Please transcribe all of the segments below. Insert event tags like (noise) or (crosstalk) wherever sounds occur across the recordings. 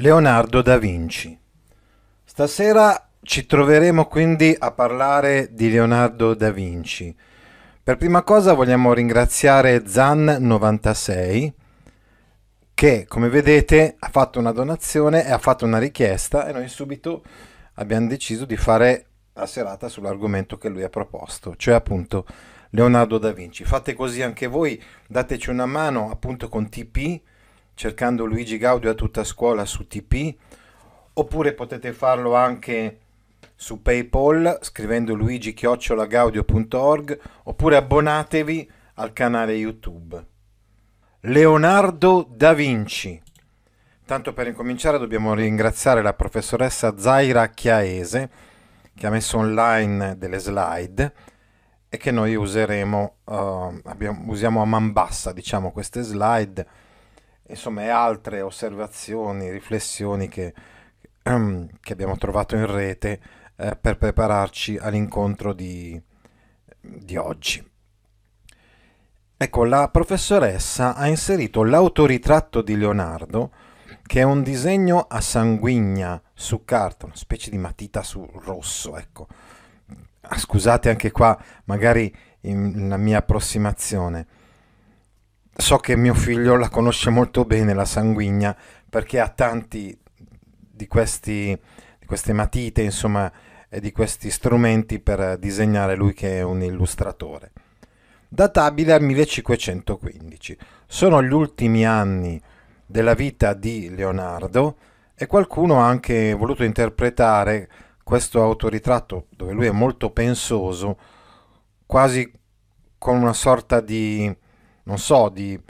Leonardo da Vinci. Stasera ci troveremo quindi a parlare di Leonardo da Vinci. Per prima cosa vogliamo ringraziare Zan96 che come vedete ha fatto una donazione e ha fatto una richiesta e noi subito abbiamo deciso di fare la serata sull'argomento che lui ha proposto, cioè appunto Leonardo da Vinci. Fate così anche voi, dateci una mano appunto con TP, cercando Luigi Gaudio a tutta scuola su TP, oppure potete farlo anche su PayPal scrivendo luigi-gaudio.org oppure abbonatevi al canale YouTube. Leonardo da Vinci. Tanto per incominciare dobbiamo ringraziare la professoressa Zaira Chiaese che ha messo online delle slide e che noi useremo, uh, abbiamo, usiamo a man bassa diciamo queste slide, insomma e altre osservazioni, riflessioni che, (clears throat) che abbiamo trovato in rete uh, per prepararci all'incontro di, di oggi. Ecco, la professoressa ha inserito l'autoritratto di Leonardo, che è un disegno a sanguigna su carta, una specie di matita su rosso, ecco. Ah, scusate anche qua, magari la mia approssimazione. So che mio figlio la conosce molto bene la sanguigna perché ha tanti di, questi, di queste matite, insomma, e di questi strumenti per disegnare lui che è un illustratore databile al 1515. Sono gli ultimi anni della vita di Leonardo e qualcuno ha anche voluto interpretare questo autoritratto, dove lui è molto pensoso, quasi con una sorta di, non so, di,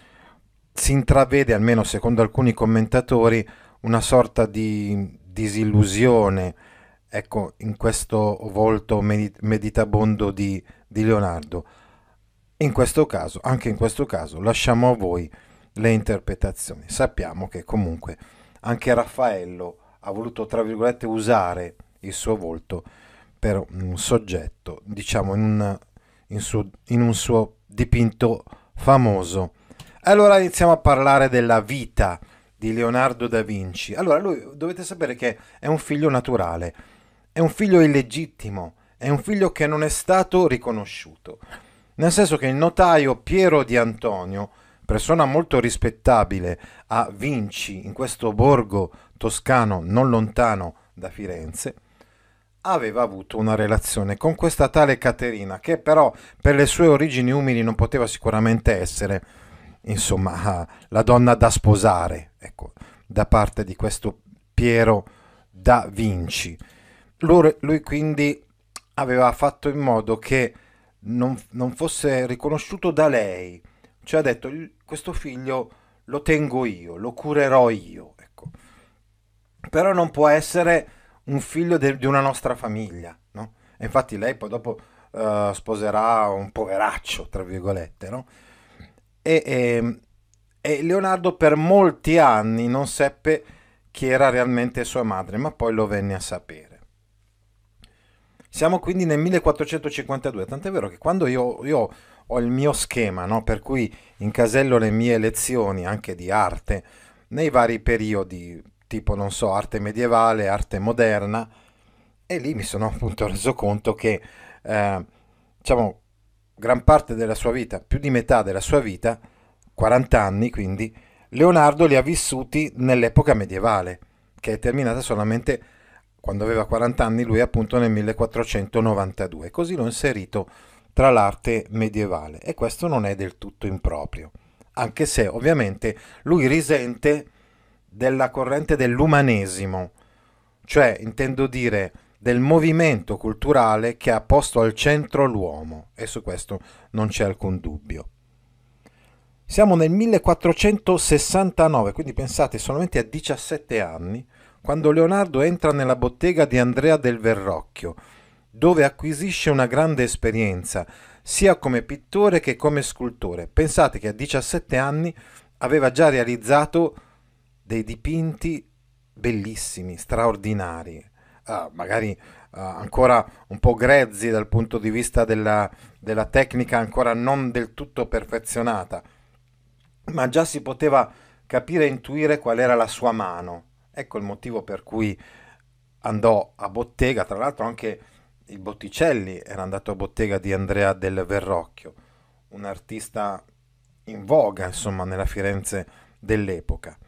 si intravede, almeno secondo alcuni commentatori, una sorta di disillusione, ecco, in questo volto meditabondo di, di Leonardo. In questo caso, anche in questo caso, lasciamo a voi le interpretazioni. Sappiamo che comunque anche Raffaello ha voluto, tra virgolette, usare il suo volto per un soggetto, diciamo, in un, in suo, in un suo dipinto famoso. Allora iniziamo a parlare della vita di Leonardo da Vinci. Allora, lui dovete sapere che è un figlio naturale, è un figlio illegittimo, è un figlio che non è stato riconosciuto nel senso che il notaio Piero di Antonio, persona molto rispettabile a Vinci, in questo borgo toscano non lontano da Firenze, aveva avuto una relazione con questa tale Caterina, che però per le sue origini umili non poteva sicuramente essere, insomma, la donna da sposare, ecco, da parte di questo Piero da Vinci. Lui, lui quindi aveva fatto in modo che non, non fosse riconosciuto da lei. Cioè ha detto, questo figlio lo tengo io, lo curerò io. Ecco. Però non può essere un figlio de, di una nostra famiglia. No? E infatti lei poi dopo uh, sposerà un poveraccio, tra virgolette. No? E, e, e Leonardo per molti anni non seppe chi era realmente sua madre, ma poi lo venne a sapere. Siamo quindi nel 1452, tant'è vero che quando io, io ho il mio schema, no? per cui incasello le mie lezioni anche di arte nei vari periodi, tipo, non so, arte medievale, arte moderna, e lì mi sono appunto (laughs) reso conto che, eh, diciamo, gran parte della sua vita, più di metà della sua vita, 40 anni quindi, Leonardo li ha vissuti nell'epoca medievale, che è terminata solamente quando aveva 40 anni, lui appunto nel 1492. Così l'ho inserito tra l'arte medievale e questo non è del tutto improprio, anche se ovviamente lui risente della corrente dell'umanesimo, cioè intendo dire del movimento culturale che ha posto al centro l'uomo e su questo non c'è alcun dubbio. Siamo nel 1469, quindi pensate solamente a 17 anni, quando Leonardo entra nella bottega di Andrea del Verrocchio, dove acquisisce una grande esperienza, sia come pittore che come scultore. Pensate che a 17 anni aveva già realizzato dei dipinti bellissimi, straordinari, uh, magari uh, ancora un po' grezzi dal punto di vista della, della tecnica ancora non del tutto perfezionata, ma già si poteva capire e intuire qual era la sua mano. Ecco il motivo per cui andò a bottega, tra l'altro anche il Botticelli era andato a bottega di Andrea del Verrocchio, un artista in voga, insomma, nella Firenze dell'epoca.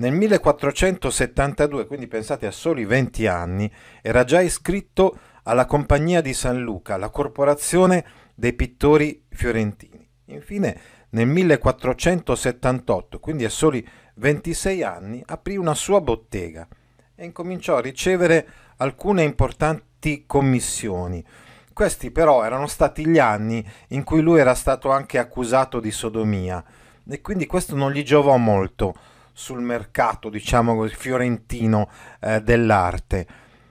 Nel 1472, quindi pensate a soli 20 anni, era già iscritto alla Compagnia di San Luca, la corporazione dei pittori fiorentini. Infine, nel 1478, quindi a soli 26 anni, aprì una sua bottega e incominciò a ricevere alcune importanti commissioni. Questi però erano stati gli anni in cui lui era stato anche accusato di sodomia e quindi questo non gli giovò molto sul mercato, diciamo così, fiorentino eh, dell'arte.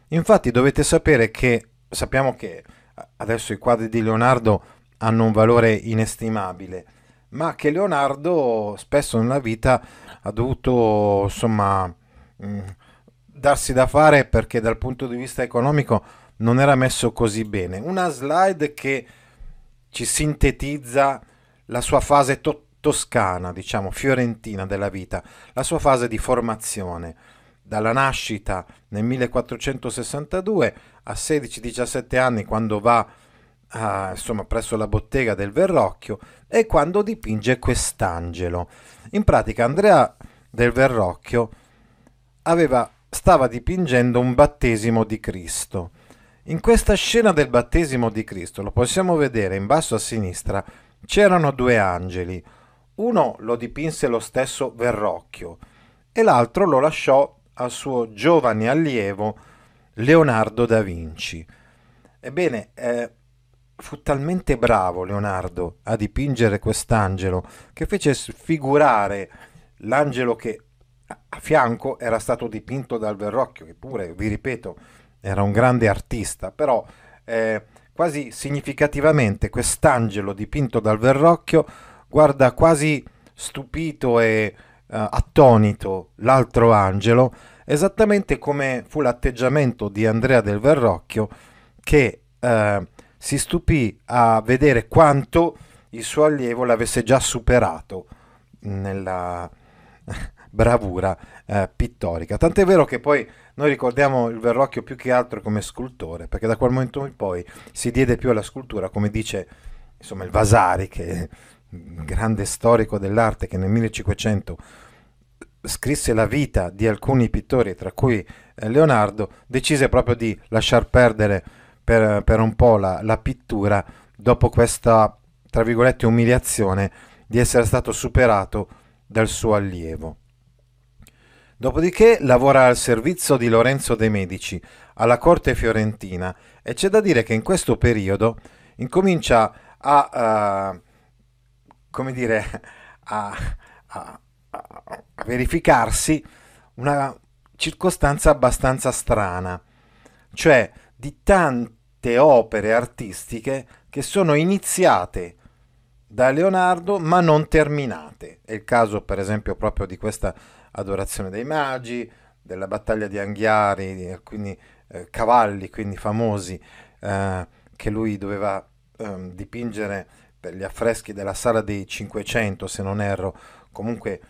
Infatti dovete sapere che sappiamo che adesso i quadri di Leonardo hanno un valore inestimabile ma che Leonardo spesso nella vita ha dovuto insomma mh, mm, darsi da fare perché dal punto di vista economico non era messo così bene. Una slide che ci sintetizza la sua fase to- toscana, diciamo fiorentina della vita, la sua fase di formazione dalla nascita nel 1462 a 16-17 anni quando va a, insomma, presso la bottega del Verrocchio e quando dipinge quest'angelo. In pratica Andrea del Verrocchio aveva, stava dipingendo un battesimo di Cristo. In questa scena del battesimo di Cristo, lo possiamo vedere in basso a sinistra, c'erano due angeli. Uno lo dipinse lo stesso Verrocchio e l'altro lo lasciò al suo giovane allievo Leonardo da Vinci. Ebbene, eh, fu talmente bravo Leonardo a dipingere quest'angelo che fece sfigurare l'angelo che a fianco era stato dipinto dal Verrocchio, che pure, vi ripeto, era un grande artista, però eh, quasi significativamente quest'angelo dipinto dal Verrocchio guarda quasi stupito e uh, attonito l'altro angelo, esattamente come fu l'atteggiamento di Andrea del Verrocchio che uh, si stupì a vedere quanto il suo allievo l'avesse già superato nella (laughs) bravura eh, pittorica. Tant'è vero che poi noi ricordiamo il Verrocchio più che altro come scultore, perché da quel momento in poi si diede più alla scultura, come dice insomma, il Vasari, che grande storico dell'arte che nel 1500 scrisse la vita di alcuni pittori, tra cui eh, Leonardo, decise proprio di lasciar perdere per, per un po' la, la pittura dopo questa, tra virgolette, umiliazione di essere stato superato dal suo allievo. Dopodiché lavora al servizio di Lorenzo de' Medici alla corte fiorentina e c'è da dire che in questo periodo incomincia a, uh, come dire, a, a, a verificarsi una circostanza abbastanza strana, cioè di tante opere artistiche che sono iniziate da Leonardo ma non terminate. È il caso per esempio proprio di questa adorazione dei magi, della battaglia di Anghiari, di alcuni eh, cavalli quindi famosi eh, che lui doveva eh, dipingere per gli affreschi della sala dei 500 se non erro, comunque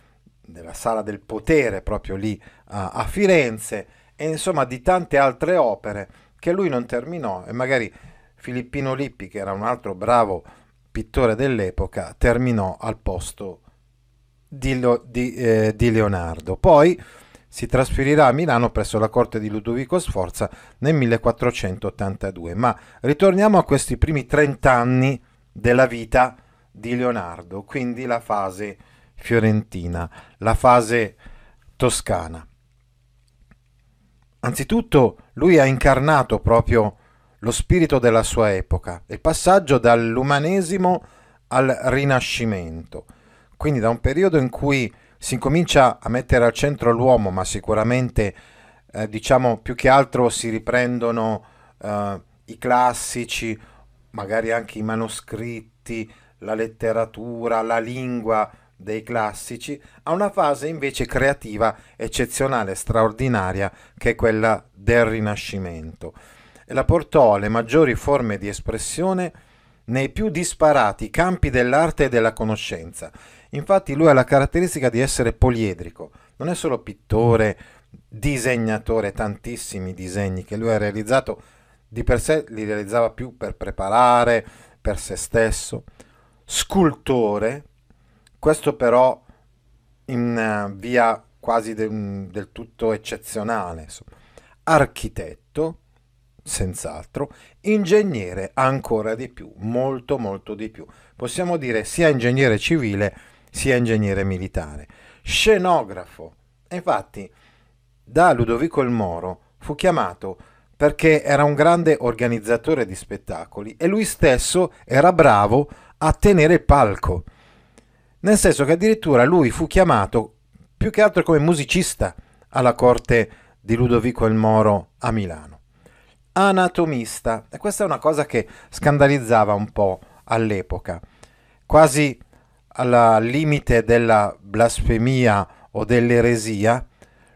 della sala del potere proprio lì a, a Firenze e insomma di tante altre opere che lui non terminò e magari Filippino Lippi, che era un altro bravo pittore dell'epoca, terminò al posto di, di, eh, di Leonardo. Poi si trasferirà a Milano presso la corte di Ludovico Sforza nel 1482. Ma ritorniamo a questi primi 30 anni della vita di Leonardo, quindi la fase fiorentina, la fase toscana. Anzitutto lui ha incarnato proprio lo spirito della sua epoca, il passaggio dall'umanesimo al rinascimento. Quindi da un periodo in cui si incomincia a mettere al centro l'uomo, ma sicuramente eh, diciamo più che altro si riprendono eh, i classici, magari anche i manoscritti, la letteratura, la lingua dei classici, a una fase invece creativa eccezionale, straordinaria, che è quella del Rinascimento. E la portò alle maggiori forme di espressione nei più disparati campi dell'arte e della conoscenza. Infatti lui ha la caratteristica di essere poliedrico, non è solo pittore, disegnatore, tantissimi disegni che lui ha realizzato, di per sé li realizzava più per preparare, per se stesso, scultore, questo però in uh, via quasi de, del tutto eccezionale, insomma. architetto, senz'altro, ingegnere ancora di più, molto molto di più. Possiamo dire sia ingegnere civile sia ingegnere militare. Scenografo. Infatti, da Ludovico il Moro fu chiamato perché era un grande organizzatore di spettacoli e lui stesso era bravo a tenere il palco. Nel senso che addirittura lui fu chiamato più che altro come musicista alla corte di Ludovico il Moro a Milano. Anatomista, e questa è una cosa che scandalizzava un po' all'epoca, quasi al limite della blasfemia o dell'eresia,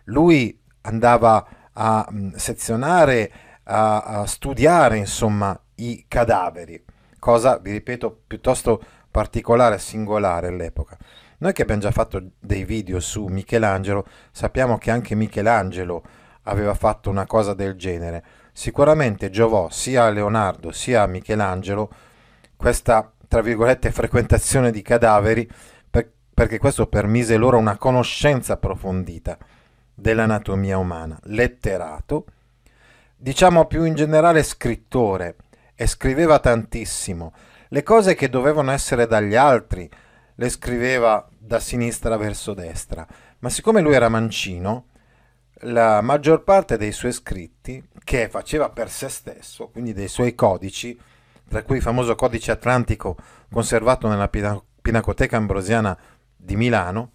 lui andava a mm, sezionare, a, a studiare insomma i cadaveri, cosa, vi ripeto, piuttosto particolare singolare all'epoca. Noi che abbiamo già fatto dei video su Michelangelo, sappiamo che anche Michelangelo aveva fatto una cosa del genere. Sicuramente giovò sia a Leonardo sia a Michelangelo questa, tra virgolette, frequentazione di cadaveri, per, perché questo permise loro una conoscenza approfondita dell'anatomia umana, letterato, diciamo più in generale scrittore, e scriveva tantissimo. Le cose che dovevano essere dagli altri le scriveva da sinistra verso destra, ma siccome lui era mancino, la maggior parte dei suoi scritti, che faceva per se stesso, quindi dei suoi codici, tra cui il famoso codice atlantico conservato nella Pinacoteca Ambrosiana di Milano,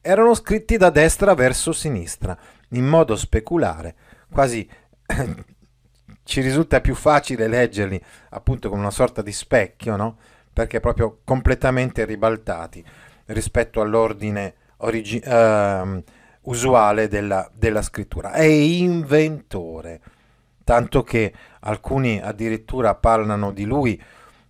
erano scritti da destra verso sinistra, in modo speculare, quasi (coughs) ci risulta più facile leggerli appunto con una sorta di specchio, no? perché proprio completamente ribaltati rispetto all'ordine origi- uh, usuale della, della scrittura. È inventore, tanto che alcuni addirittura parlano di lui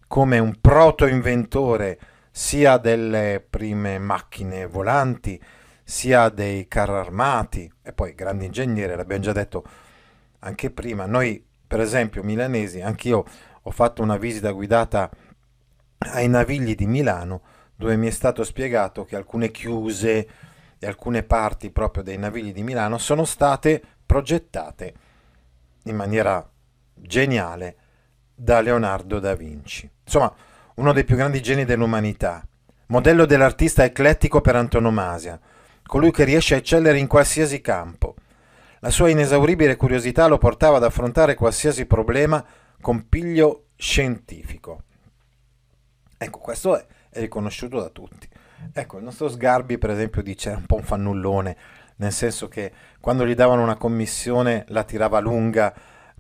come un proto-inventore sia delle prime macchine volanti, sia dei carri armati, e poi grande ingegnere, l'abbiamo già detto anche prima. Noi, per esempio, milanesi, anch'io ho fatto una visita guidata ai Navigli di Milano, dove mi è stato spiegato che alcune chiuse e alcune parti proprio dei Navigli di Milano sono state progettate in maniera geniale da Leonardo da Vinci. Insomma, uno dei più grandi geni dell'umanità, modello dell'artista eclettico per antonomasia, colui che riesce a eccellere in qualsiasi campo. La sua inesauribile curiosità lo portava ad affrontare qualsiasi problema con piglio scientifico. Ecco, questo è, è riconosciuto da tutti. Ecco, il nostro Sgarbi, per esempio, dice un po' un fannullone, nel senso che quando gli davano una commissione la tirava lunga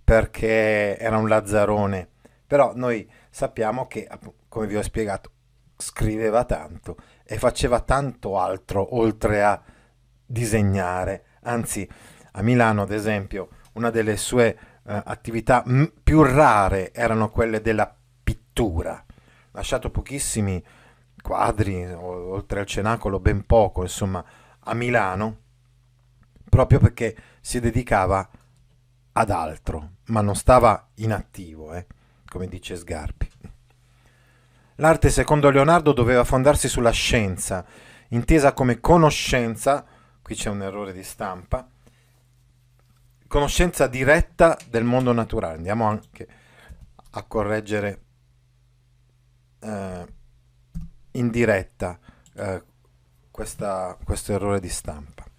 perché era un lazzarone. Però noi sappiamo che, come vi ho spiegato, scriveva tanto e faceva tanto altro oltre a disegnare. Anzi, a Milano, ad esempio, una delle sue eh, attività m- più rare erano quelle della pittura. Lasciato pochissimi quadri, o- oltre al cenacolo ben poco, insomma, a Milano, proprio perché si dedicava ad altro, ma non stava inattivo, eh, come dice Sgarpi. L'arte, secondo Leonardo, doveva fondarsi sulla scienza, intesa come conoscenza, qui c'è un errore di stampa, conoscenza diretta del mondo naturale. Andiamo anche a correggere eh, in diretta eh, questa, questo errore di stampa.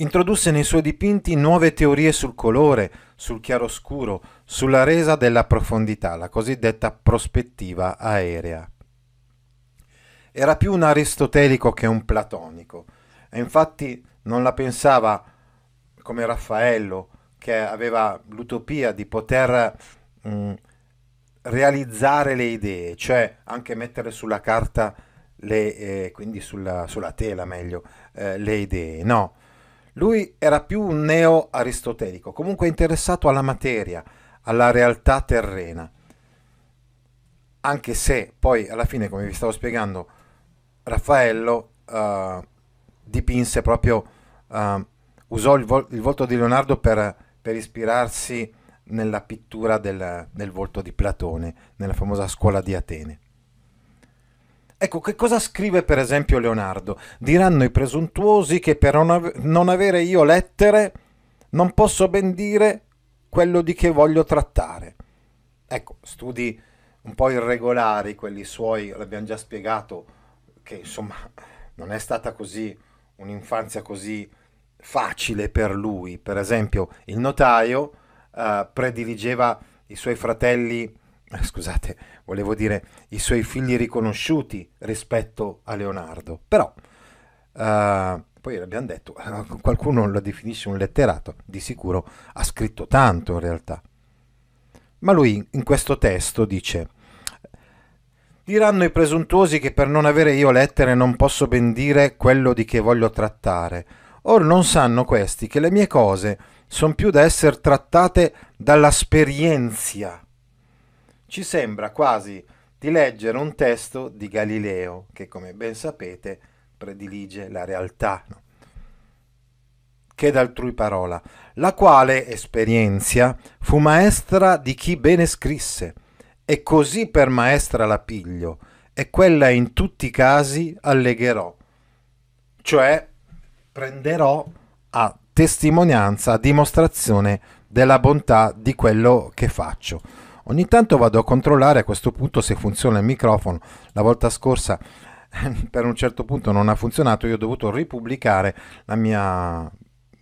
Introdusse nei suoi dipinti nuove teorie sul colore, sul chiaroscuro, sulla resa della profondità, la cosiddetta prospettiva aerea. era più un aristotelico che un platonico e infatti non la pensava come Raffaello che aveva l'utopia di poter mh, mm, realizzare le idee, cioè anche mettere sulla carta, le, eh, quindi sulla, sulla, tela meglio, eh, le idee. No, lui era più un neo-aristotelico, comunque interessato alla materia, alla realtà terrena. Anche se poi alla fine, come vi stavo spiegando, Raffaello uh, dipinse proprio, uh, usò il, vol- il, volto di Leonardo per, per ispirarsi nella pittura del, del, volto di Platone, nella famosa scuola di Atene. Ecco, che cosa scrive per esempio Leonardo? Diranno i presuntuosi che per non, ave- non avere io lettere non posso ben dire quello di che voglio trattare. Ecco, studi un po' irregolari, quelli suoi, l'abbiamo già spiegato, che insomma non è stata così un'infanzia così facile per lui. Per esempio, il notaio uh, prediligeva i suoi fratelli, eh, (laughs) scusate, volevo dire i suoi figli riconosciuti rispetto a Leonardo. Però, uh, poi l'abbiamo detto, (laughs) qualcuno lo definisce un letterato, di sicuro ha scritto tanto in realtà. Ma lui in questo testo dice, diranno i presuntuosi che per non avere io lettere non posso ben dire quello di che voglio trattare. Or non sanno questi che le mie cose sono più da essere trattate dall'esperienza. Ci sembra quasi di leggere un testo di Galileo, che come ben sapete predilige la realtà, no? che d'altrui parola, la quale esperienza fu maestra di chi bene scrisse, e così per maestra la piglio, e quella in tutti i casi allegherò, cioè prenderò a testimonianza, a dimostrazione della bontà di quello che faccio. Ogni tanto vado a controllare a questo punto se funziona il microfono. La volta scorsa (laughs) per un certo punto non ha funzionato, io ho dovuto ripubblicare la mia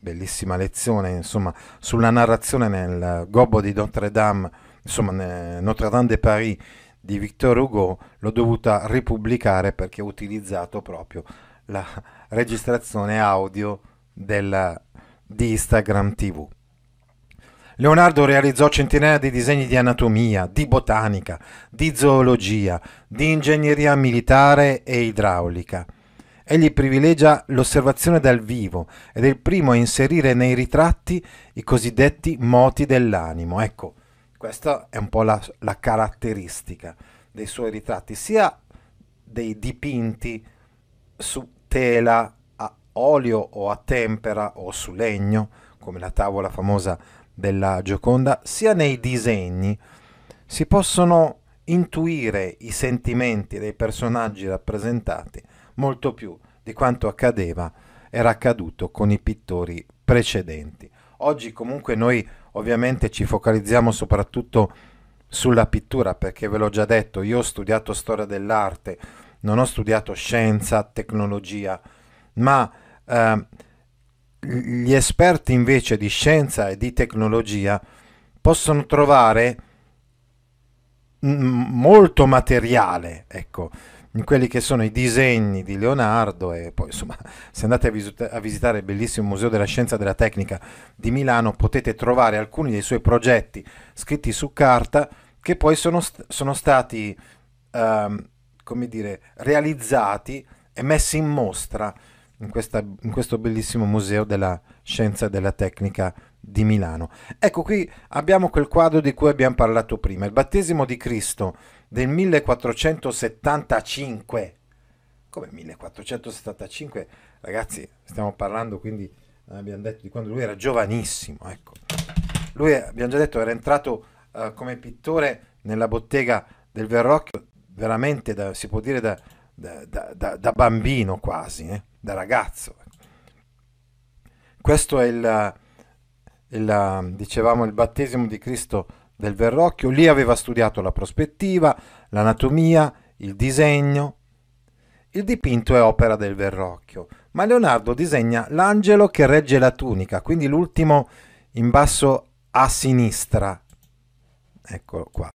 bellissima lezione insomma, sulla narrazione nel Gobbo di Notre Dame, insomma Notre Dame de Paris di Victor Hugo, l'ho dovuta ripubblicare perché ho utilizzato proprio la registrazione audio della di Instagram TV. Leonardo realizzò centinaia di disegni di anatomia, di botanica, di zoologia, di ingegneria militare e idraulica. Egli privilegia l'osservazione dal vivo ed è il primo a inserire nei ritratti i cosiddetti moti dell'animo. Ecco, questa è un po' la, la caratteristica dei suoi ritratti, sia dei dipinti su tela olio o a tempera o su legno, come la tavola famosa della Gioconda, sia nei disegni si possono intuire i sentimenti dei personaggi rappresentati molto più di quanto accadeva era accaduto con i pittori precedenti. Oggi comunque noi ovviamente ci focalizziamo soprattutto sulla pittura perché ve l'ho già detto, io ho studiato storia dell'arte, non ho studiato scienza, tecnologia, ma eh, gli esperti invece di scienza e di tecnologia possono trovare molto materiale, ecco, in quelli che sono i disegni di Leonardo e poi insomma (laughs) se andate a, visita- a visitare il bellissimo Museo della Scienza e della Tecnica di Milano potete trovare alcuni dei suoi progetti scritti su carta che poi sono, st- sono stati um, come dire, realizzati e messi in mostra in, questa, in questo bellissimo museo della scienza e della tecnica di Milano. Ecco qui abbiamo quel quadro di cui abbiamo parlato prima, il battesimo di Cristo del 1475. Come 1475? Ragazzi, stiamo parlando quindi, abbiamo detto, di quando lui era giovanissimo. Ecco. Lui, abbiamo già detto, era entrato uh, come pittore nella bottega del Verrocchio, veramente, da, si può dire, da, da, da bambino quasi. Eh da ragazzo. Questo è il, il, dicevamo, il battesimo di Cristo del Verrocchio. Lì aveva studiato la prospettiva, l'anatomia, il disegno. Il dipinto è opera del Verrocchio, ma Leonardo disegna l'angelo che regge la tunica, quindi l'ultimo in basso a sinistra. Eccolo qua.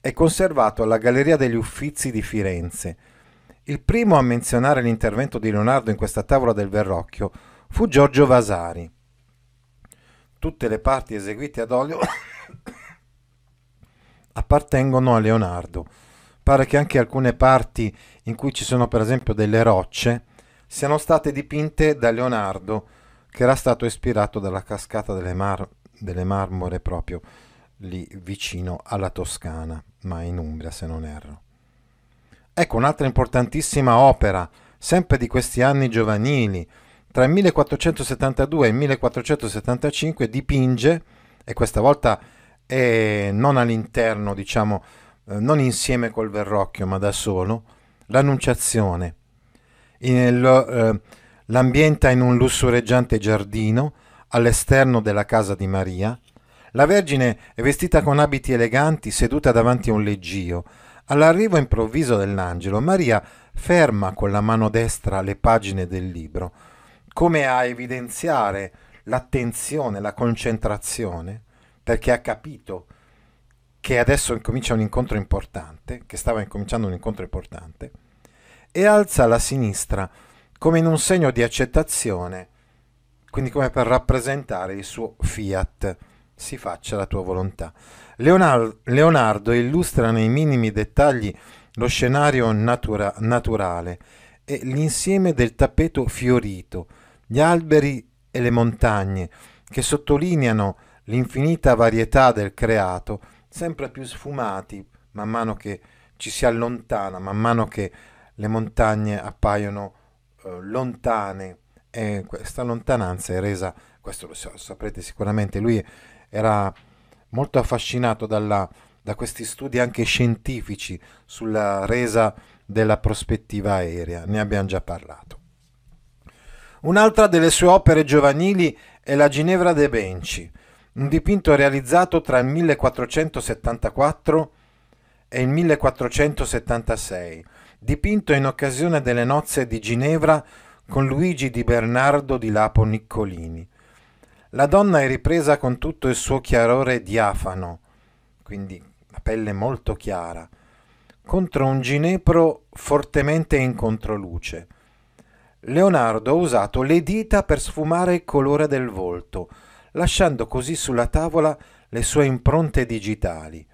È conservato alla Galleria degli Uffizi di Firenze Il primo a menzionare l'intervento di Leonardo in questa tavola del Verrocchio fu Giorgio Vasari. Tutte le parti eseguite ad olio (coughs) appartengono a Leonardo. Pare che anche alcune parti in cui ci sono per esempio delle rocce siano state dipinte da Leonardo, che era stato ispirato dalla cascata delle, mar- delle marmore proprio lì vicino alla Toscana, ma in Umbria se non erro. Ecco un'altra importantissima opera, sempre di questi anni giovanili, tra il 1472 e il 1475 dipinge, e questa volta è non all'interno, diciamo, eh, non insieme col Verrocchio, ma da solo, l'Annunciazione. In, eh, l'ambienta in un lussureggiante giardino all'esterno della casa di Maria. La Vergine è vestita con abiti eleganti, seduta davanti a un leggio. All'arrivo improvviso dell'angelo, Maria ferma con la mano destra le pagine del libro, come a evidenziare l'attenzione, la concentrazione, perché ha capito che adesso incomincia un incontro importante, che stava incominciando un incontro importante, e alza la sinistra come in un segno di accettazione, quindi come per rappresentare il suo fiat, si faccia la tua volontà. Leonardo, illustra nei minimi dettagli lo scenario natura, naturale e l'insieme del tappeto fiorito, gli alberi e le montagne, che sottolineano l'infinita varietà del creato, sempre più sfumati man mano che ci si allontana, man mano che le montagne appaiono eh, lontane. E questa lontananza è resa, questo lo saprete sicuramente, lui era molto affascinato dalla, da questi studi anche scientifici sulla resa della prospettiva aerea, ne abbiamo già parlato. Un'altra delle sue opere giovanili è la Ginevra de' Benci, un dipinto realizzato tra il 1474 e il 1476, dipinto in occasione delle nozze di Ginevra con Luigi di Bernardo di Lapo Niccolini. La donna è ripresa con tutto il suo chiarore diafano, quindi la pelle molto chiara, contro un ginepro fortemente in controluce. Leonardo ha usato le dita per sfumare il colore del volto, lasciando così sulla tavola le sue impronte digitali.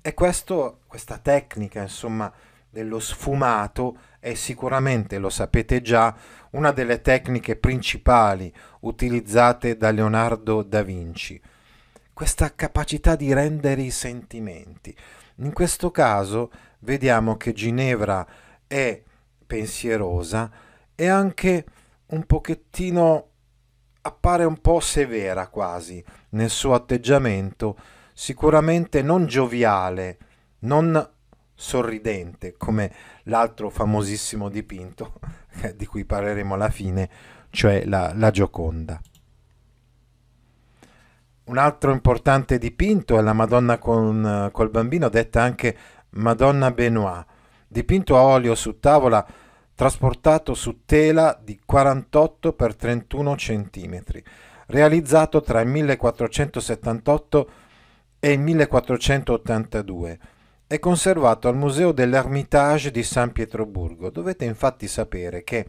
E questo, questa tecnica, insomma, dello sfumato è sicuramente, lo sapete già, una delle tecniche principali utilizzate da Leonardo da Vinci. Questa capacità di rendere i sentimenti. In questo caso vediamo che Ginevra è pensierosa e anche un pochettino appare un po' severa quasi nel suo atteggiamento, sicuramente non gioviale, non sorridente come l'altro famosissimo dipinto (laughs) di cui parleremo alla fine, cioè la, la Gioconda. Un altro importante dipinto è la Madonna con, col bambino, detta anche Madonna Benoit, dipinto a olio su tavola trasportato su tela di 48 x 31 cm, realizzato tra il 1478 e il 1482 è conservato al Museo dell'Ermitage di San Pietroburgo. Dovete infatti sapere che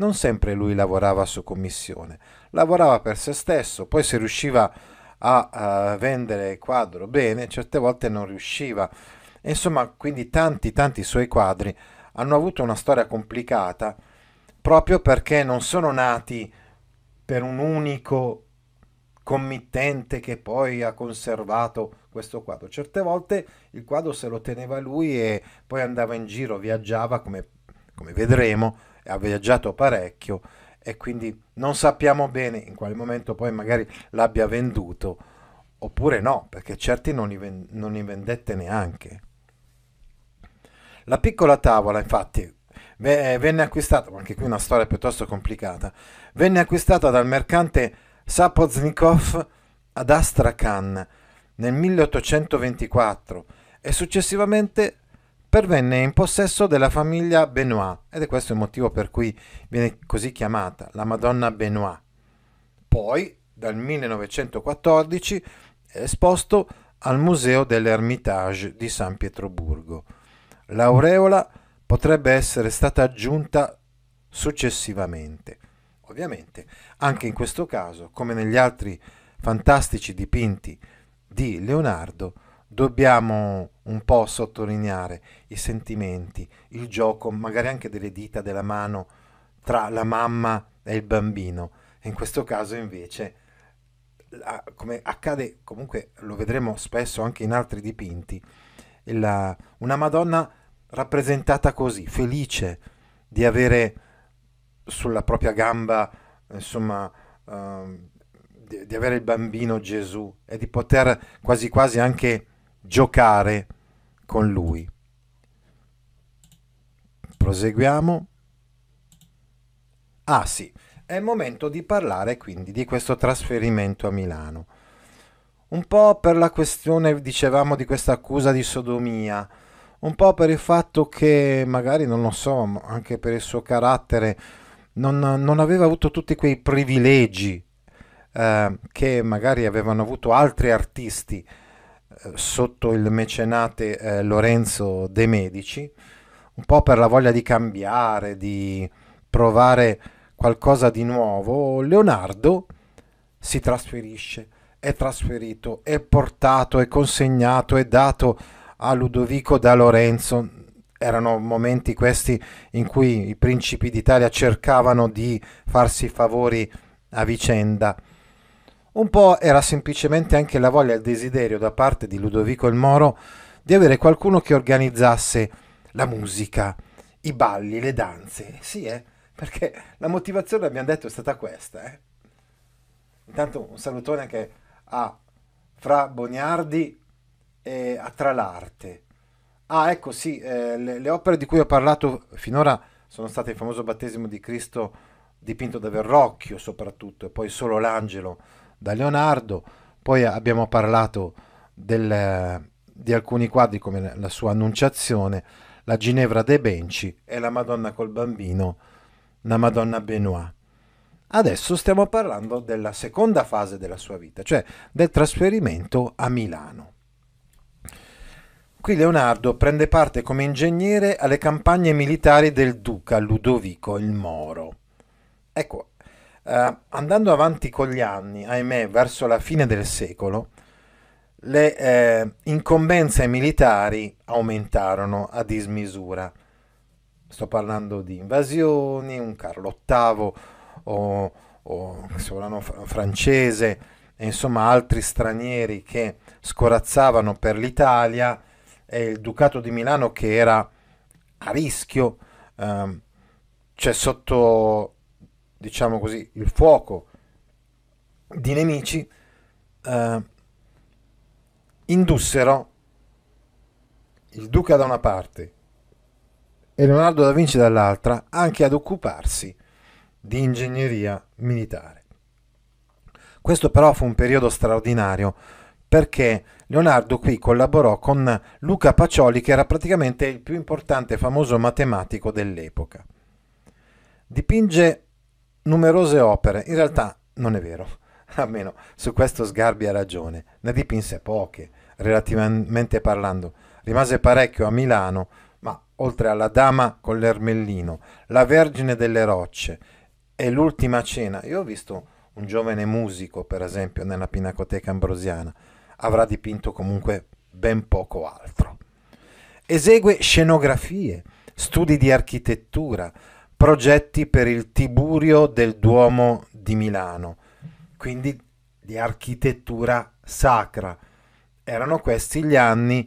non sempre lui lavorava su commissione, lavorava per se stesso, poi se riusciva a, a vendere il quadro bene, certe volte non riusciva. insomma, quindi tanti, tanti suoi quadri hanno avuto una storia complicata proprio perché non sono nati per un unico committente che poi ha conservato questo quadro. Certe volte il quadro se lo teneva lui e poi andava in giro, viaggiava come, come vedremo, ha viaggiato parecchio e quindi non sappiamo bene in quale momento poi magari l'abbia venduto oppure no, perché certi non li, non li vendette neanche. La piccola tavola, infatti, venne acquistata, anche qui una storia piuttosto complicata, venne acquistata dal mercante Sapoznikov ad Astrakhan nel 1824 e successivamente pervenne in possesso della famiglia Benoit ed è questo il motivo per cui viene così chiamata la Madonna Benoit. Poi, dal 1914, è esposto al Museo dell'Ermitage di San Pietroburgo. L'aureola potrebbe essere stata aggiunta successivamente. Ovviamente, anche in questo caso, come negli altri fantastici dipinti di Leonardo, dobbiamo un po' sottolineare i sentimenti, il gioco, magari anche delle dita della mano tra la mamma e il bambino. in questo caso invece, come accade comunque, lo vedremo spesso anche in altri dipinti, la, una Madonna rappresentata così, felice di avere sulla propria gamba, insomma, uh, di, di avere il bambino Gesù e di poter quasi quasi anche giocare con lui. Proseguiamo. Ah sì, è il momento di parlare quindi di questo trasferimento a Milano. Un po' per la questione, dicevamo, di questa accusa di sodomia, un po' per il fatto che magari, non lo so, anche per il suo carattere, non, non aveva avuto tutti quei privilegi eh, che magari avevano avuto altri artisti sotto il mecenate eh, Lorenzo De Medici, un po' per la voglia di cambiare, di provare qualcosa di nuovo, Leonardo si trasferisce, è trasferito, è portato, è consegnato, è dato a Ludovico da Lorenzo. Erano momenti questi in cui i principi d'Italia cercavano di farsi favori a vicenda. Un po' era semplicemente anche la voglia e il desiderio da parte di Ludovico il Moro di avere qualcuno che organizzasse la musica, i balli, le danze. Sì, eh, perché la motivazione, abbiamo detto, è stata questa. Eh. Intanto un salutone anche a Fra Boniardi e a Tralarte. Ah, ecco, sì, eh, le, le opere di cui ho parlato finora sono state il famoso battesimo di Cristo dipinto da Verrocchio soprattutto, e poi solo l'angelo da Leonardo, poi abbiamo parlato del, di alcuni quadri come la sua Annunciazione, la Ginevra dei Benci e la Madonna col bambino, la Madonna Benoit. Adesso stiamo parlando della seconda fase della sua vita, cioè del trasferimento a Milano. Qui Leonardo prende parte come ingegnere alle campagne militari del duca Ludovico il Moro. Ecco, Uh, andando avanti con gli anni, ahimè, verso la fine del secolo, le eh, incombenze militari aumentarono a dismisura. Sto parlando di invasioni, un Carlo VIII o, o sovrano francese, e insomma altri stranieri che scorazzavano per l'Italia e il Ducato di Milano che era a rischio, eh, cioè sotto diciamo così, il fuoco di nemici, eh, indussero il duca da una parte e Leonardo da Vinci dall'altra anche ad occuparsi di ingegneria militare. Questo però fu un periodo straordinario perché Leonardo qui collaborò con Luca Pacioli che era praticamente il più importante e famoso matematico dell'epoca. Dipinge numerose opere, in realtà non è vero, (laughs) almeno su questo Sgarbi ha ragione, ne dipinse poche, relativamente parlando, rimase parecchio a Milano, ma oltre alla Dama con l'Ermellino, la Vergine delle Rocce e l'Ultima Cena, io ho visto un giovane musico, per esempio, nella Pinacoteca Ambrosiana, avrà dipinto comunque ben poco altro. Esegue scenografie, studi di architettura, progetti per il Tiburio del Duomo di Milano, quindi di architettura sacra. Erano questi gli anni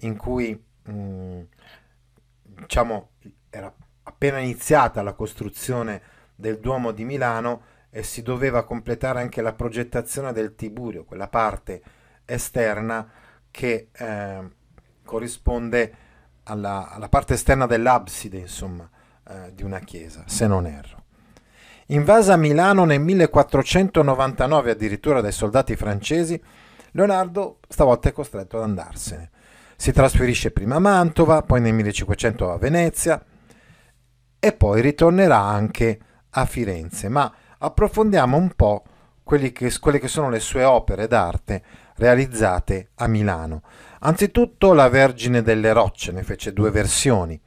in cui mh, mm, diciamo era appena iniziata la costruzione del Duomo di Milano e si doveva completare anche la progettazione del Tiburio, quella parte esterna che eh, corrisponde alla, alla parte esterna dell'abside, insomma eh, di una chiesa, se non erro. Invasa Milano nel 1499 addirittura dai soldati francesi, Leonardo stavolta è costretto ad andarsene. Si trasferisce prima a Mantova, poi nel 1500 a Venezia e poi ritornerà anche a Firenze. Ma approfondiamo un po' che, quelle che sono le sue opere d'arte realizzate a Milano. Anzitutto la Vergine delle Rocce, ne fece due versioni.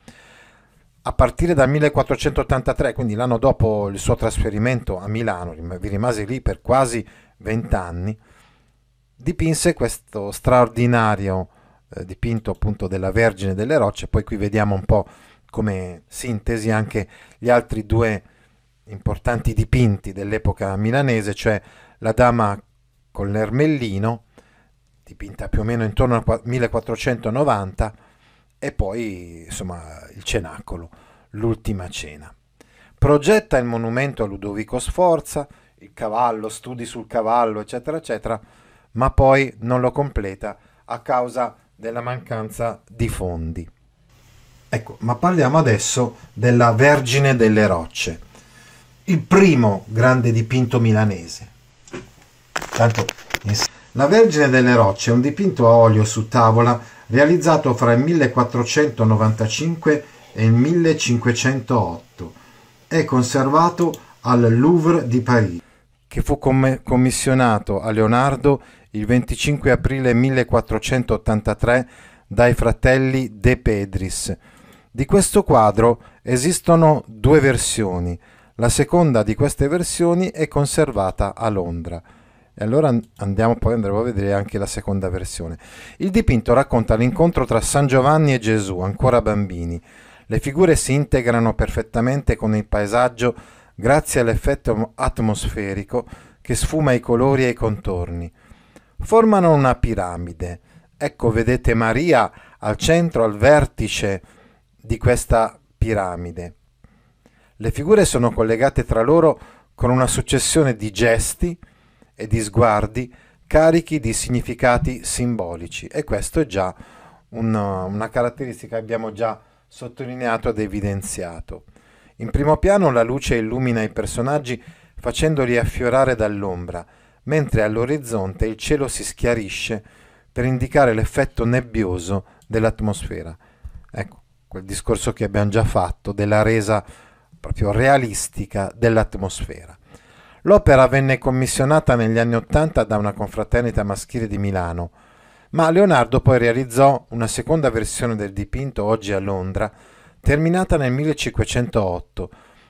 A partire dal 1483, quindi l'anno dopo il suo trasferimento a Milano, vi rimase lì per quasi vent'anni, dipinse questo straordinario eh, dipinto appunto della Vergine delle Rocce, poi qui vediamo un po' come sintesi anche gli altri due importanti dipinti dell'epoca milanese, cioè la Dama con l'Ermellino, dipinta più o meno intorno al 1490, e poi insomma il Cenacolo, l'ultima cena. Progetta il monumento a Ludovico Sforza, il cavallo, studi sul cavallo, eccetera, eccetera, ma poi non lo completa a causa della mancanza di fondi. Ecco, ma parliamo adesso della Vergine delle Rocce, il primo grande dipinto milanese. Tanto, la Vergine delle Rocce è un dipinto a olio su tavola realizzato fra il 1495 e il 1508. È conservato al Louvre di Parigi, che fu commissionato a Leonardo il 25 aprile 1483 dai fratelli De Pedris. Di questo quadro esistono due versioni. La seconda di queste versioni è conservata a Londra. E allora andiamo poi andremo a vedere anche la seconda versione. Il dipinto racconta l'incontro tra San Giovanni e Gesù, ancora bambini. Le figure si integrano perfettamente con il paesaggio grazie all'effetto atmosferico che sfuma i colori e i contorni formano una piramide. Ecco, vedete Maria al centro, al vertice di questa piramide. Le figure sono collegate tra loro con una successione di gesti e di sguardi carichi di significati simbolici e questo è già una, una caratteristica che abbiamo già sottolineato ed evidenziato. In primo piano la luce illumina i personaggi facendoli affiorare dall'ombra, mentre all'orizzonte il cielo si schiarisce per indicare l'effetto nebbioso dell'atmosfera. Ecco, quel discorso che abbiamo già fatto della resa proprio realistica dell'atmosfera. L'opera venne commissionata negli anni Ottanta da una confraternita maschile di Milano, ma Leonardo poi realizzò una seconda versione del dipinto oggi a Londra, terminata nel 1508,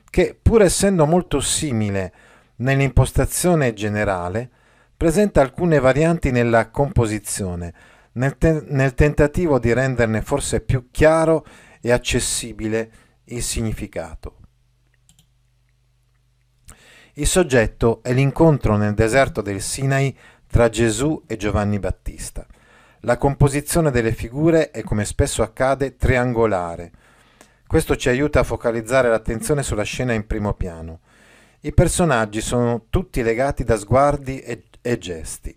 che pur essendo molto simile nell'impostazione generale, presenta alcune varianti nella composizione, nel, te- nel tentativo di renderne forse più chiaro e accessibile il significato. Il soggetto è l'incontro nel deserto del Sinai tra Gesù e Giovanni Battista. La composizione delle figure è, come spesso accade, triangolare. Questo ci aiuta a focalizzare l'attenzione sulla scena in primo piano. I personaggi sono tutti legati da sguardi e, e gesti.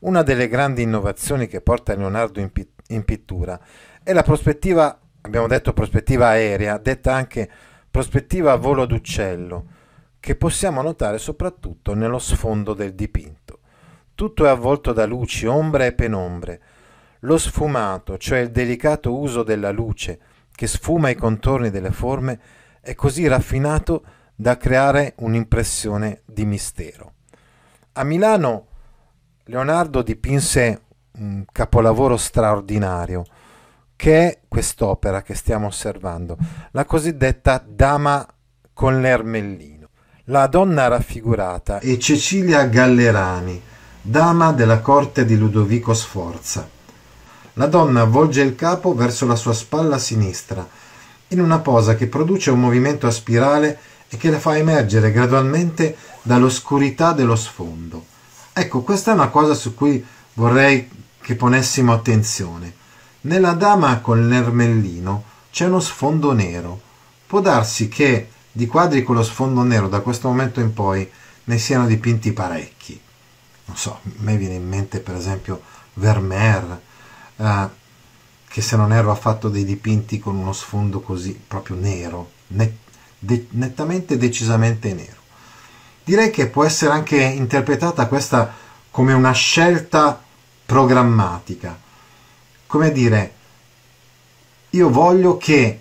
Una delle grandi innovazioni che porta Leonardo in, pi- in pittura è la prospettiva, abbiamo detto prospettiva aerea, detta anche prospettiva a volo d'uccello, che possiamo notare soprattutto nello sfondo del dipinto. Tutto è avvolto da luci, ombre e penombre. Lo sfumato, cioè il delicato uso della luce che sfuma i contorni delle forme, è così raffinato da creare un'impressione di mistero. A Milano Leonardo dipinse un capolavoro straordinario che è quest'opera che stiamo osservando, la cosiddetta Dama con l'Ermellino. La donna raffigurata è Cecilia Gallerani, dama della corte di Ludovico Sforza. La donna volge il capo verso la sua spalla sinistra, in una posa che produce un movimento a spirale e che la fa emergere gradualmente dall'oscurità dello sfondo. Ecco, questa è una cosa su cui vorrei che ponessimo attenzione. Nella dama con l'ermellino c'è uno sfondo nero. Può darsi che di quadri con lo sfondo nero da questo momento in poi ne siano dipinti parecchi. Non so, a me viene in mente per esempio Vermeer, eh, che se non erro ha fatto dei dipinti con uno sfondo così proprio nero, net, de- nettamente decisamente nero. Direi che può essere anche interpretata questa come una scelta programmatica. Come dire, io voglio che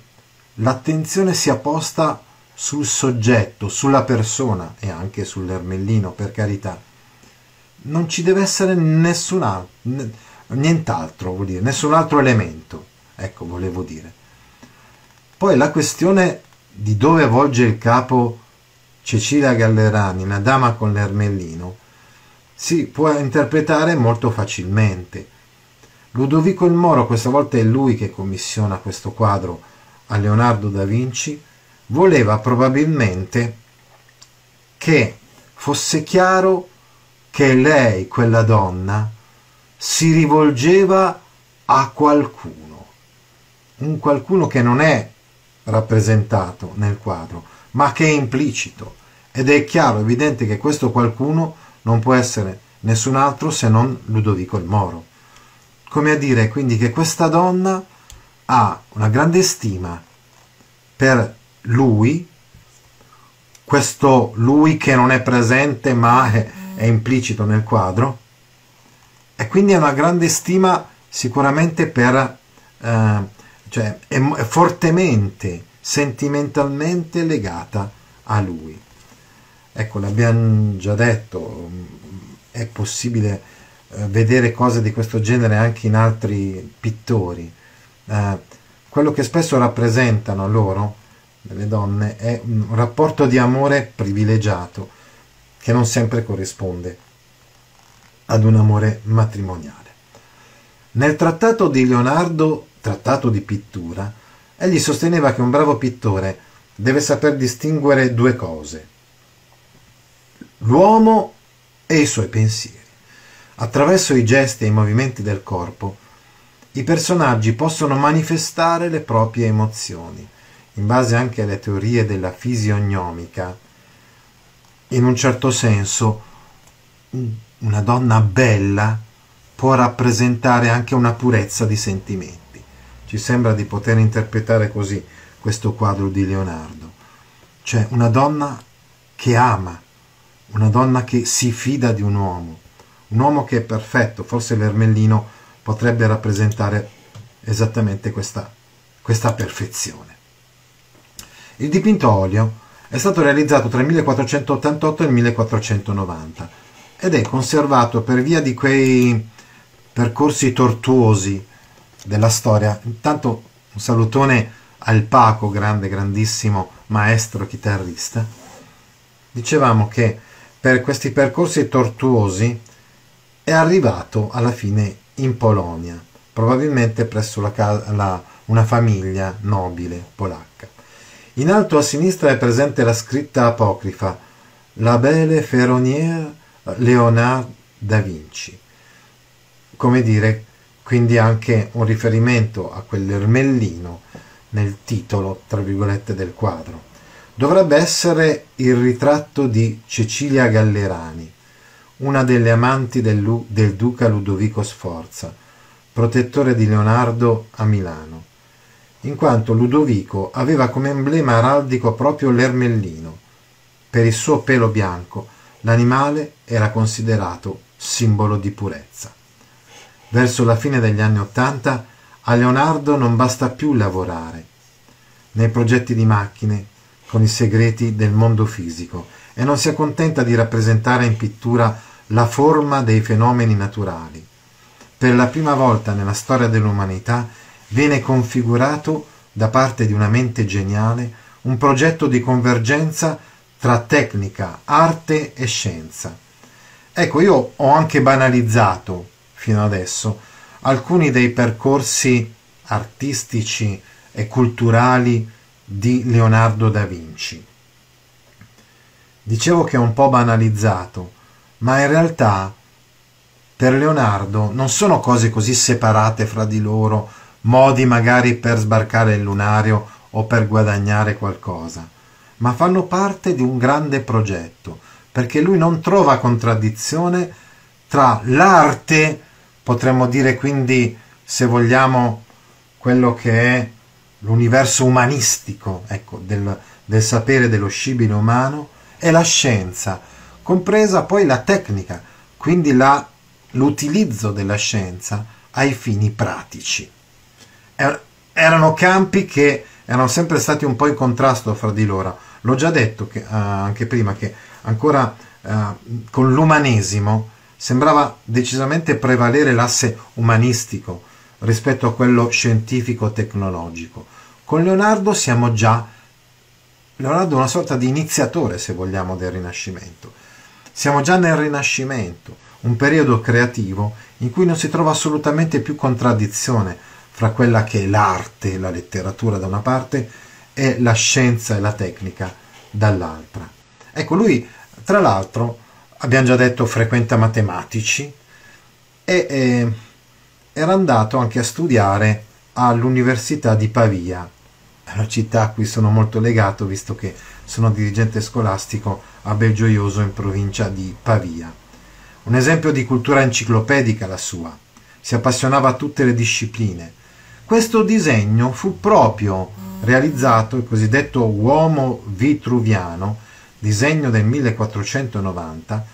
l'attenzione sia posta sul soggetto, sulla persona e anche sull'ermellino, per carità. Non ci deve essere nessun altro, nient'altro, vuol dire, nessun altro elemento. Ecco, volevo dire. Poi la questione di dove volge il capo Cecilia Gallerani, una dama con l'ermellino, si può interpretare molto facilmente. Ludovico il Moro, questa volta è lui che commissiona questo quadro a Leonardo da Vinci, voleva probabilmente che fosse chiaro che lei, quella donna, si rivolgeva a qualcuno, un qualcuno che non è rappresentato nel quadro, ma che è implicito ed è chiaro, evidente che questo qualcuno non può essere nessun altro se non Ludovico il Moro. Come a dire quindi che questa donna ha una grande stima per lui, questo lui che non è presente ma è, è implicito nel quadro, e quindi ha una grande stima sicuramente per, eh, cioè è, è fortemente, sentimentalmente legata a lui. Ecco, l'abbiamo già detto, è possibile eh, vedere cose di questo genere anche in altri pittori. Eh, quello che spesso rappresentano loro, delle donne, è un rapporto di amore privilegiato che non sempre corrisponde ad un amore matrimoniale. Nel trattato di Leonardo, trattato di pittura, egli sosteneva che un bravo pittore deve saper distinguere due cose, l'uomo e i suoi pensieri. Attraverso i gesti e i movimenti del corpo, i personaggi possono manifestare le proprie emozioni, in base anche alle teorie della fisionomica. In un certo senso, una donna bella può rappresentare anche una purezza di sentimenti. Ci sembra di poter interpretare così questo quadro di Leonardo. Cioè una donna che ama, una donna che si fida di un uomo, un uomo che è perfetto, forse l'Ermellino potrebbe rappresentare esattamente questa, questa perfezione. Il dipinto olio è stato realizzato tra il 1488 e il 1490 ed è conservato per via di quei percorsi tortuosi della storia. Intanto un salutone al Paco, grande, grandissimo maestro chitarrista. Dicevamo che per questi percorsi tortuosi è arrivato alla fine in Polonia, probabilmente presso la, la, una famiglia nobile polacca. In alto a sinistra è presente la scritta apocrifa La Belle Ferronnière Leonard da Vinci. Come dire, quindi anche un riferimento a quell'ermellino nel titolo, tra virgolette, del quadro dovrebbe essere il ritratto di Cecilia Gallerani, una delle amanti del, Lu- del duca Ludovico Sforza, protettore di Leonardo a Milano, in quanto Ludovico aveva come emblema araldico proprio l'ermellino. Per il suo pelo bianco l'animale era considerato simbolo di purezza. Verso la fine degli anni Ottanta a Leonardo non basta più lavorare. Nei progetti di macchine con i segreti del mondo fisico e non si accontenta di rappresentare in pittura la forma dei fenomeni naturali. Per la prima volta nella storia dell'umanità viene configurato da parte di una mente geniale un progetto di convergenza tra tecnica, arte e scienza. Ecco, io ho anche banalizzato fino adesso alcuni dei percorsi artistici e culturali di Leonardo da Vinci. Dicevo che è un po' banalizzato, ma in realtà per Leonardo non sono cose così separate fra di loro, modi magari per sbarcare il lunario o per guadagnare qualcosa, ma fanno parte di un grande progetto, perché lui non trova contraddizione tra l'arte, potremmo dire quindi, se vogliamo, quello che è l'universo umanistico ecco, del, del sapere dello scibile umano e la scienza, compresa poi la tecnica, quindi la, l'utilizzo della scienza ai fini pratici. Er, erano campi che erano sempre stati un po' in contrasto fra di loro. L'ho già detto che, uh, anche prima che ancora uh, con l'umanesimo sembrava decisamente prevalere l'asse umanistico rispetto a quello scientifico-tecnologico Con Leonardo siamo già Leonardo è una sorta di iniziatore, se vogliamo, del Rinascimento. Siamo già nel Rinascimento, un periodo creativo in cui non si trova assolutamente più contraddizione fra quella che è l'arte, la letteratura da una parte e la scienza e la tecnica dall'altra. Ecco, lui, tra l'altro, abbiamo già detto, frequenta matematici e eh, era andato anche a studiare all'Università di Pavia, una città a cui sono molto legato visto che sono dirigente scolastico a Belgioioso in provincia di Pavia. Un esempio di cultura enciclopedica la sua. Si appassionava a tutte le discipline. Questo disegno fu proprio realizzato, il cosiddetto uomo vitruviano, disegno del 1490,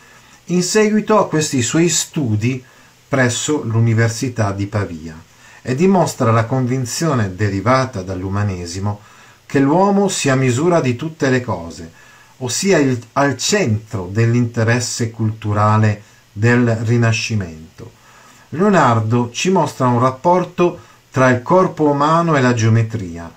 in seguito a questi suoi studi presso l'Università di Pavia e dimostra la convinzione derivata dall'umanesimo che l'uomo sia misura di tutte le cose, ossia il, al centro dell'interesse culturale del Rinascimento. Leonardo ci mostra un rapporto tra il corpo umano e la geometria,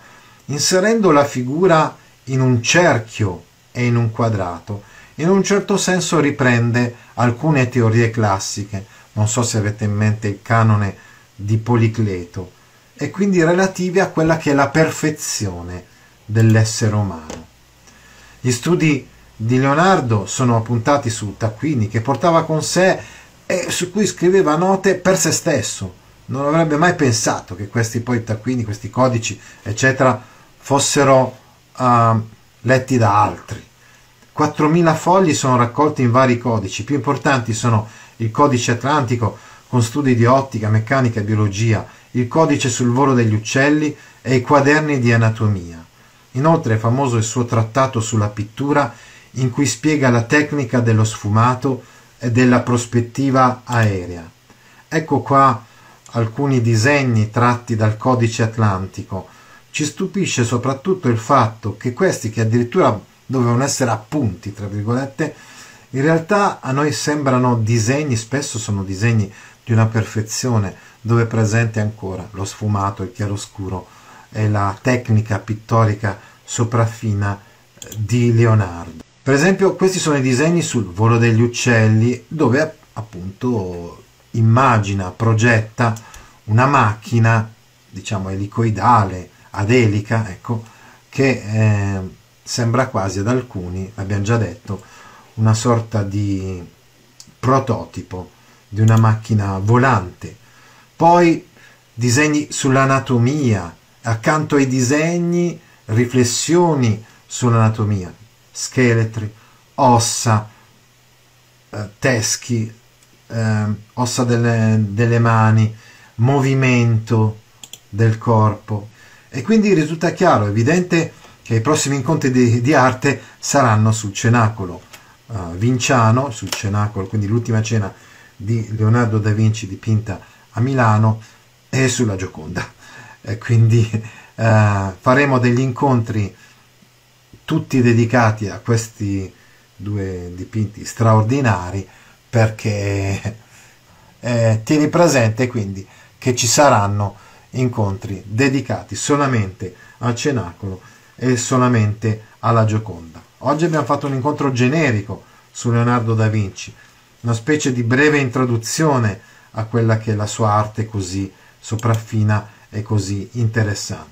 inserendo la figura in un cerchio e in un quadrato. In un certo senso riprende alcune teorie classiche, non so se avete in mente il canone di Policleto e quindi relative a quella che è la perfezione dell'essere umano. Gli studi di Leonardo sono appuntati su taccuini che portava con sé e su cui scriveva note per se stesso. Non avrebbe mai pensato che questi poi taccuini, questi codici, eccetera, fossero uh, letti da altri. 4.000 fogli sono raccolti in vari codici, i più importanti sono il codice atlantico con studi di ottica, meccanica e biologia, il codice sul volo degli uccelli e i quaderni di anatomia. Inoltre è famoso il suo trattato sulla pittura in cui spiega la tecnica dello sfumato e della prospettiva aerea. Ecco qua alcuni disegni tratti dal codice atlantico. Ci stupisce soprattutto il fatto che questi, che addirittura dovevano essere appunti, tra virgolette, in realtà a noi sembrano disegni, spesso sono disegni di una perfezione dove è presente ancora lo sfumato, il chiaroscuro e la tecnica pittorica sopraffina eh, di Leonardo. Per esempio questi sono i disegni sul volo degli uccelli dove appunto immagina, progetta una macchina diciamo elicoidale, ad elica, ecco, che eh, sembra quasi ad alcuni, abbiamo già detto, una sorta di prototipo di una macchina volante. Poi disegni sull'anatomia, accanto ai disegni riflessioni sull'anatomia, scheletri, ossa, eh, teschi, eh, ossa delle, delle mani, movimento del corpo. E quindi risulta chiaro, evidente che i prossimi incontri di, di arte saranno sul cenacolo uh, vinciano, sul cenacolo, quindi l'ultima cena di Leonardo da Vinci dipinta a Milano e sulla Gioconda. (laughs) E quindi eh, faremo degli incontri tutti dedicati a questi due dipinti straordinari perché eh, tieni presente quindi che ci saranno incontri dedicati solamente al cenacolo e solamente alla Gioconda. Oggi abbiamo fatto un incontro generico su Leonardo da Vinci, una specie di breve introduzione a quella che è la sua arte così sopraffina e così interessante.